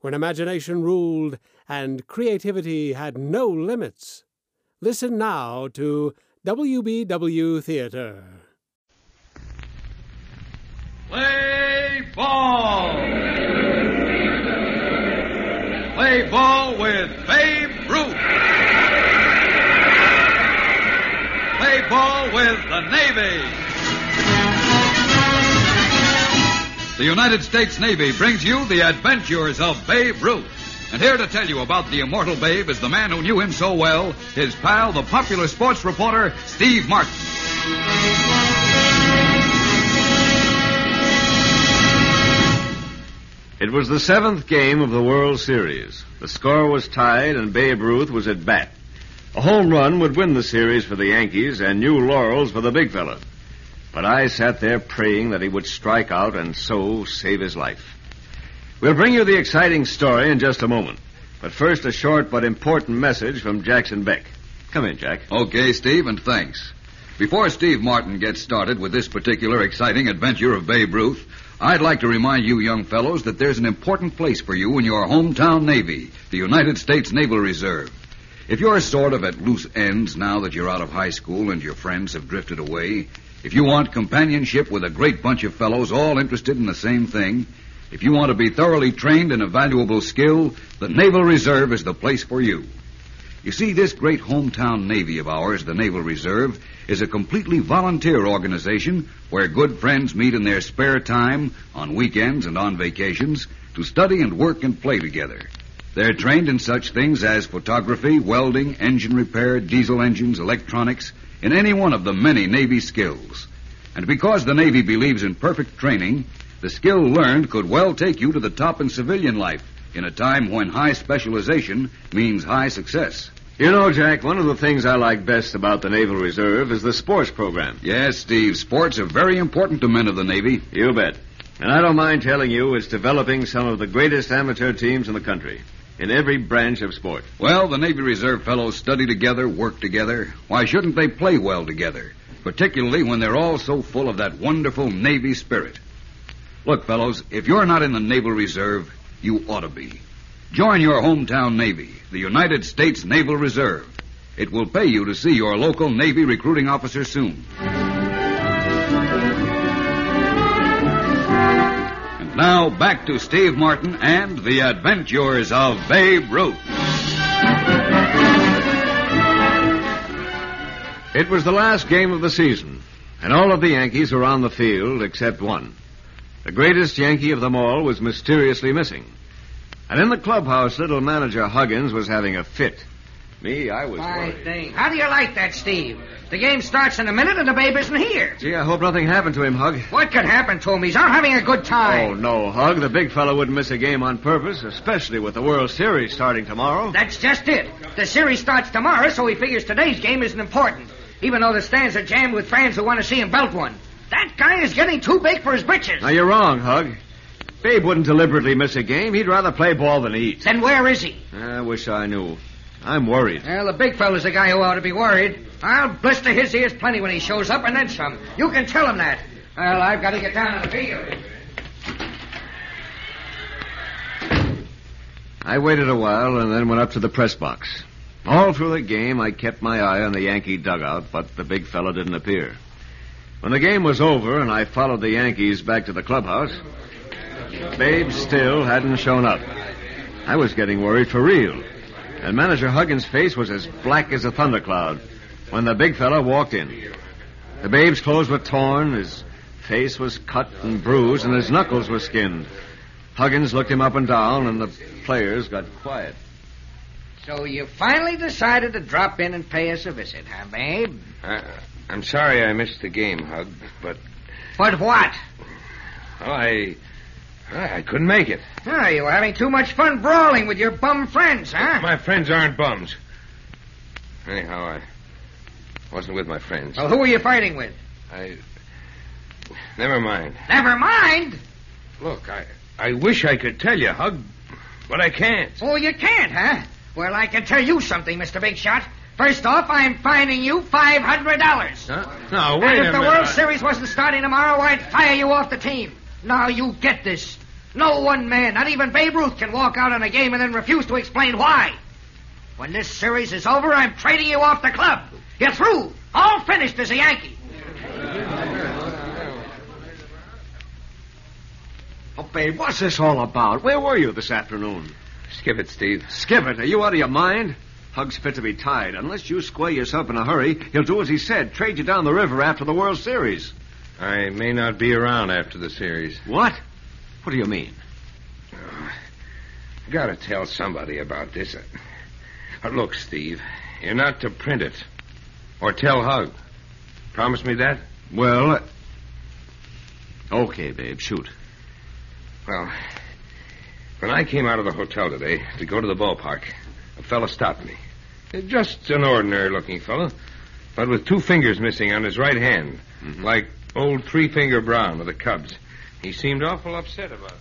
when imagination ruled and creativity had no limits. Listen now to WBW Theater. Play ball! Play ball with Babe Ruth! Play ball with the Navy! The United States Navy brings you the adventures of Babe Ruth. And here to tell you about the immortal Babe is the man who knew him so well, his pal, the popular sports reporter, Steve Martin. It was the seventh game of the World Series. The score was tied, and Babe Ruth was at bat. A home run would win the series for the Yankees and new laurels for the big fella. But I sat there praying that he would strike out and so save his life. We'll bring you the exciting story in just a moment. But first, a short but important message from Jackson Beck. Come in, Jack. Okay, Steve, and thanks. Before Steve Martin gets started with this particular exciting adventure of Babe Ruth, I'd like to remind you young fellows that there's an important place for you in your hometown Navy, the United States Naval Reserve. If you're sort of at loose ends now that you're out of high school and your friends have drifted away, if you want companionship with a great bunch of fellows all interested in the same thing, if you want to be thoroughly trained in a valuable skill, the Naval Reserve is the place for you. You see, this great hometown Navy of ours, the Naval Reserve, is a completely volunteer organization where good friends meet in their spare time, on weekends and on vacations, to study and work and play together. They're trained in such things as photography, welding, engine repair, diesel engines, electronics, in any one of the many Navy skills. And because the Navy believes in perfect training, the skill learned could well take you to the top in civilian life in a time when high specialization means high success. You know, Jack, one of the things I like best about the Naval Reserve is the sports program. Yes, Steve, sports are very important to men of the Navy. You bet. And I don't mind telling you it's developing some of the greatest amateur teams in the country in every branch of sport. Well, the Navy Reserve fellows study together, work together. Why shouldn't they play well together? Particularly when they're all so full of that wonderful Navy spirit. Look, fellows, if you're not in the Naval Reserve, you ought to be. Join your hometown Navy, the United States Naval Reserve. It will pay you to see your local Navy recruiting officer soon. Now back to Steve Martin and the adventures of Babe Ruth. It was the last game of the season, and all of the Yankees were on the field except one. The greatest Yankee of them all was mysteriously missing. And in the clubhouse, little manager Huggins was having a fit. Me, I was My worried. thing. How do you like that, Steve? The game starts in a minute and the babe isn't here. Gee, I hope nothing happened to him, Hug. What could happen to him? He's out having a good time. Oh, no, Hug. The big fellow wouldn't miss a game on purpose, especially with the World Series starting tomorrow. That's just it. The series starts tomorrow, so he figures today's game isn't important. Even though the stands are jammed with fans who want to see him belt one. That guy is getting too big for his britches. Now, you're wrong, Hug. Babe wouldn't deliberately miss a game. He'd rather play ball than eat. Then where is he? I wish I knew. I'm worried. Well, the big fellow's the guy who ought to be worried. I'll blister his ears plenty when he shows up, and then some. You can tell him that. Well, I've got to get down to the field. I waited a while and then went up to the press box. All through the game, I kept my eye on the Yankee dugout, but the big fellow didn't appear. When the game was over and I followed the Yankees back to the clubhouse, Babe still hadn't shown up. I was getting worried for real. And Manager Huggins' face was as black as a thundercloud when the big fellow walked in. The Babe's clothes were torn, his face was cut and bruised, and his knuckles were skinned. Huggins looked him up and down, and the players got quiet. So you finally decided to drop in and pay us a visit, huh, babe? Uh, I'm sorry I missed the game, Hug, but But what? well, I I, I couldn't make it. Ah, you were having too much fun brawling with your bum friends, huh? My friends aren't bums. Anyhow, I wasn't with my friends. Well, who were you fighting with? I. Never mind. Never mind. Look, I I wish I could tell you, Hug, but I can't. Oh, you can't, huh? Well, I can tell you something, Mr. Big Shot. First off, I'm fining you five hundred dollars. Huh? No, wait And a if the minute. World Series wasn't starting tomorrow, I'd fire you off the team. Now you get this. No one man, not even Babe Ruth, can walk out on a game and then refuse to explain why. When this series is over, I'm trading you off the club. You're through. All finished as a Yankee. Oh, babe, what's this all about? Where were you this afternoon? Skip it, Steve. Skip it. Are you out of your mind? Hug's fit to be tied. Unless you square yourself in a hurry, he'll do as he said, trade you down the river after the World Series. I may not be around after the series. What? What do you mean? I gotta tell somebody about this. Uh, look, Steve, you're not to print it. Or tell Hug. Promise me that? Well, uh, okay, babe, shoot. Well, when I came out of the hotel today to go to the ballpark, a fellow stopped me. Uh, Just an ordinary looking fellow, but with two fingers missing on his right hand, like old Three Finger Brown of the Cubs. He seemed awful upset about it.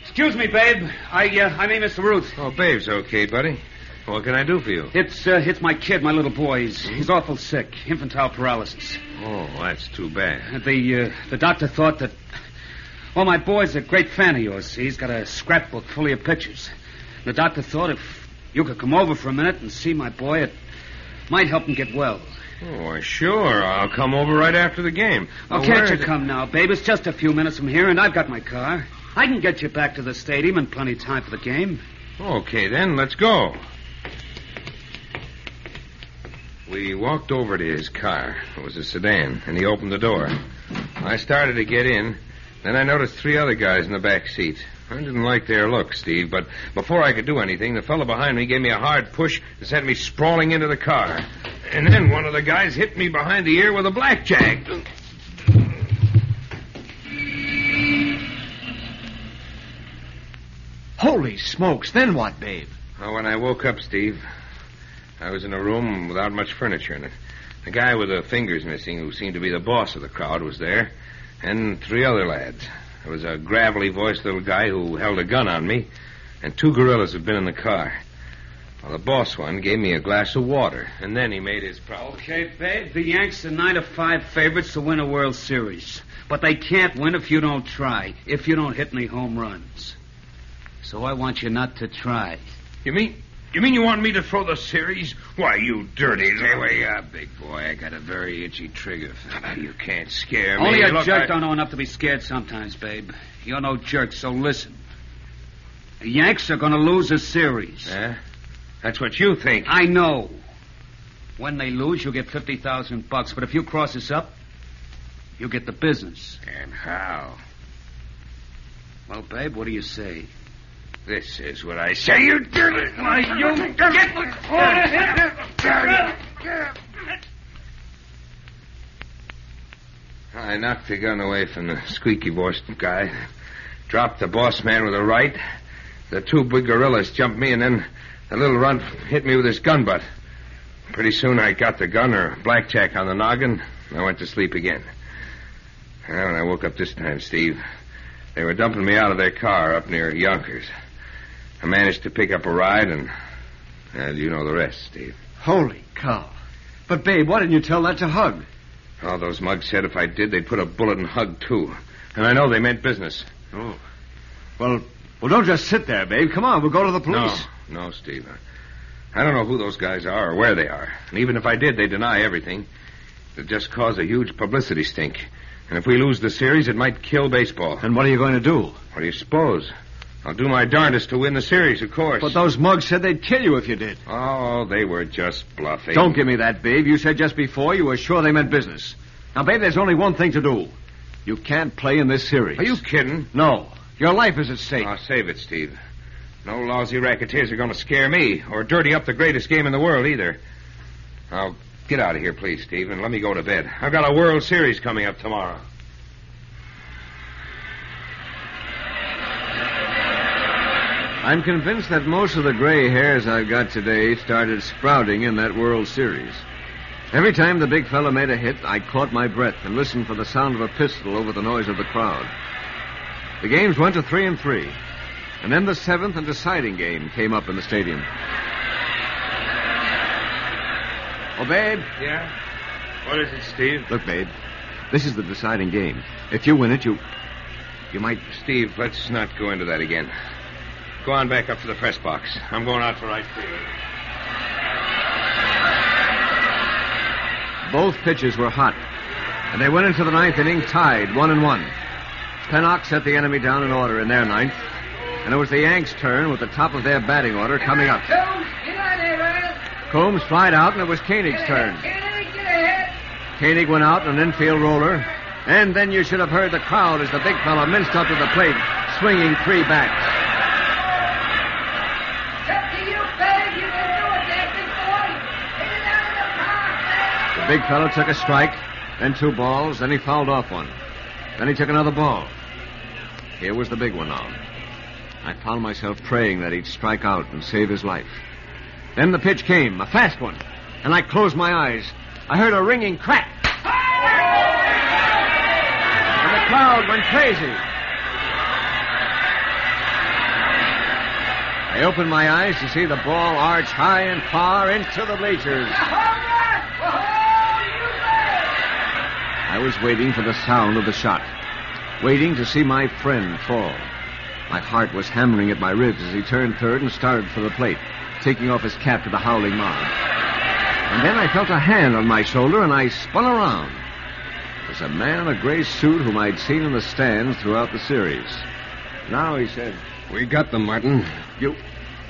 Excuse me, babe. I uh, I mean, Mr. Ruth. Oh, Babe's okay, buddy. What can I do for you? It's uh, it's my kid, my little boy. He's, he's awful sick, infantile paralysis. Oh, that's too bad. The uh, the doctor thought that. Well, my boy's a great fan of yours. He's got a scrapbook full of pictures. The doctor thought if you could come over for a minute and see my boy, it might help him get well. Oh, why, sure. I'll come over right after the game. Oh, can't you it? come now, babe? It's just a few minutes from here, and I've got my car. I can get you back to the stadium in plenty of time for the game. Okay, then, let's go. We walked over to his car. It was a sedan, and he opened the door. I started to get in. Then I noticed three other guys in the back seat. I didn't like their look, Steve, but before I could do anything, the fellow behind me gave me a hard push and sent me sprawling into the car. And then one of the guys hit me behind the ear with a blackjack. Holy smokes, then what, babe? Well, when I woke up, Steve, I was in a room without much furniture in it. The guy with the fingers missing, who seemed to be the boss of the crowd, was there, and three other lads. There was a gravelly voiced little guy who held a gun on me, and two gorillas had been in the car. Well, the boss one gave me a glass of water, and then he made his problem. Okay, babe. The Yanks are nine to five favorites to win a World Series. But they can't win if you don't try, if you don't hit any home runs. So I want you not to try. You mean you mean you want me to throw the series? Why, you dirty little... where you are, big boy. I got a very itchy trigger. finger. You can't scare me. Only a Look, jerk I- don't know enough to be scared sometimes, babe. You're no jerk, so listen. The Yanks are going to lose a series. Huh? That's what you think. I know. When they lose, you'll get 50,000 bucks. But if you cross us up, you get the business. And how? Well, babe, what do you say? This is what I say, you dirty... Why, you get the closet! I knocked the gun away from the squeaky voiced guy, dropped the boss man with a right. The two big gorillas jumped me, and then the little runt hit me with his gun butt. Pretty soon I got the gun or blackjack on the noggin, and I went to sleep again. Well, when I woke up this time, Steve, they were dumping me out of their car up near Yonkers. I managed to pick up a ride, and well, you know the rest, Steve. Holy cow. But, babe, why didn't you tell that to Hug? All those mugs said if I did, they'd put a bullet in Hug, too. And I know they meant business. Oh. Well, well, don't just sit there, babe. Come on, we'll go to the police. No, no, Steve. I don't know who those guys are or where they are. And even if I did, they deny everything. It'd just cause a huge publicity stink. And if we lose the series, it might kill baseball. And what are you going to do? What do you suppose? I'll do my darndest to win the series, of course. But those mugs said they'd kill you if you did. Oh, they were just bluffing. Don't give me that, babe. You said just before you were sure they meant business. Now, babe, there's only one thing to do. You can't play in this series. Are you kidding? No. Your life is at stake. Oh, save it, Steve. No lousy racketeers are going to scare me or dirty up the greatest game in the world either. I'll Get out of here, please, Steve, and let me go to bed. I've got a World Series coming up tomorrow. I'm convinced that most of the gray hairs I've got today started sprouting in that World Series. Every time the big fella made a hit, I caught my breath and listened for the sound of a pistol over the noise of the crowd. The games went to three and three, and then the seventh and deciding game came up in the stadium. Oh, babe. Yeah? What is it, Steve? Look, babe. This is the deciding game. If you win it, you. You might. Steve, let's not go into that again. Go on back up to the press box. I'm going out for right field. Both pitches were hot, and they went into the ninth inning tied, one and one. Pennock set the enemy down in order in their ninth, and it was the Yanks' turn with the top of their batting order coming up. Combs, get out. Combs flied out, and it was Koenig's turn. Koenig, get ahead. Koenig went out in an infield roller, and then you should have heard the crowd as the big fellow minced up to the plate, swinging three backs. It's up to you, Peg. You can do it there, big boy. Hit it out of the park, The Peg. big fellow took a strike, then two balls, then he fouled off one. Then he took another ball. Here was the big one now. I found myself praying that he'd strike out and save his life. Then the pitch came, a fast one, and I closed my eyes. I heard a ringing crack. And the crowd went crazy. I opened my eyes to see the ball arch high and far into the bleachers. I was waiting for the sound of the shot, waiting to see my friend fall. My heart was hammering at my ribs as he turned third and started for the plate, taking off his cap to the howling mob. And then I felt a hand on my shoulder and I spun around. It was a man in a gray suit whom I'd seen in the stands throughout the series. Now he said, We got them, Martin. You.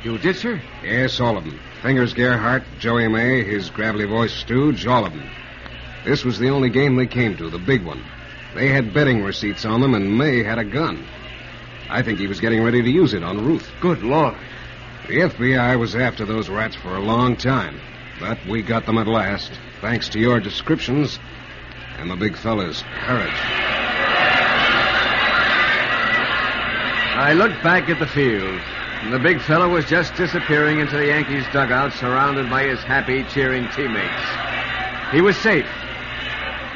You did, sir? Yes, all of them. Fingers Gerhardt, Joey May, his gravelly voiced stooge, all of them. This was the only game they came to, the big one. They had betting receipts on them, and May had a gun. I think he was getting ready to use it on Ruth. Good Lord. The FBI was after those rats for a long time, but we got them at last, thanks to your descriptions and the big fella's courage. I looked back at the field, and the big fellow was just disappearing into the Yankees' dugout, surrounded by his happy, cheering teammates. He was safe,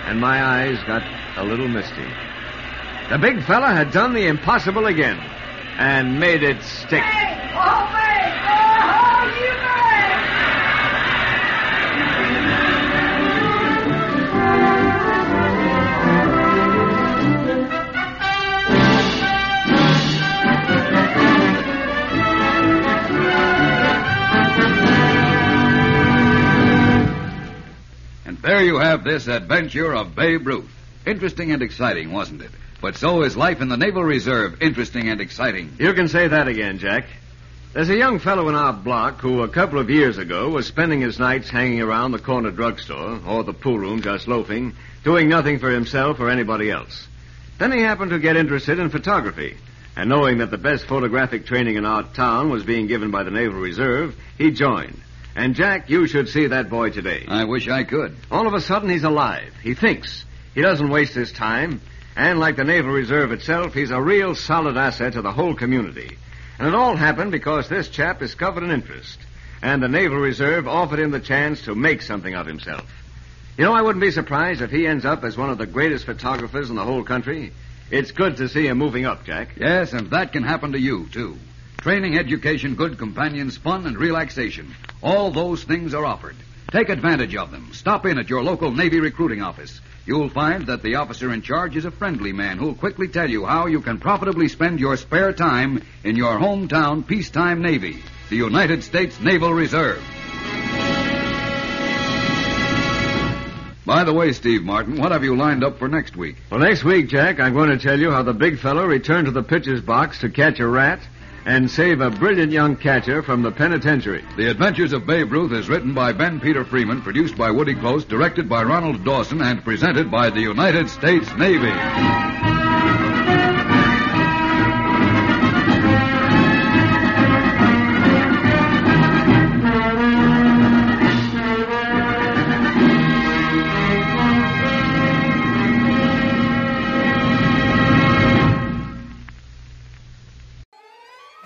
and my eyes got a little misty. The big fella had done the impossible again, and made it stick. Hey, oh, Peg. Oh, you. And there you have this adventure of Babe Ruth. Interesting and exciting, wasn't it? But so is life in the Naval Reserve interesting and exciting. You can say that again, Jack. There's a young fellow in our block who, a couple of years ago, was spending his nights hanging around the corner drugstore or the pool room just loafing, doing nothing for himself or anybody else. Then he happened to get interested in photography, and knowing that the best photographic training in our town was being given by the Naval Reserve, he joined. And Jack, you should see that boy today. I wish I could. All of a sudden, he's alive. He thinks. He doesn't waste his time. And like the Naval Reserve itself, he's a real solid asset to the whole community. And it all happened because this chap discovered an interest. And the Naval Reserve offered him the chance to make something of himself. You know, I wouldn't be surprised if he ends up as one of the greatest photographers in the whole country. It's good to see him moving up, Jack. Yes, and that can happen to you, too. Training, education, good companions, fun, and relaxation. All those things are offered. Take advantage of them. Stop in at your local Navy recruiting office. You'll find that the officer in charge is a friendly man who'll quickly tell you how you can profitably spend your spare time in your hometown peacetime Navy, the United States Naval Reserve. By the way, Steve Martin, what have you lined up for next week? Well, next week, Jack, I'm going to tell you how the big fellow returned to the pitcher's box to catch a rat and save a brilliant young catcher from the penitentiary. The Adventures of Babe Ruth is written by Ben Peter Freeman, produced by Woody Close, directed by Ronald Dawson, and presented by the United States Navy.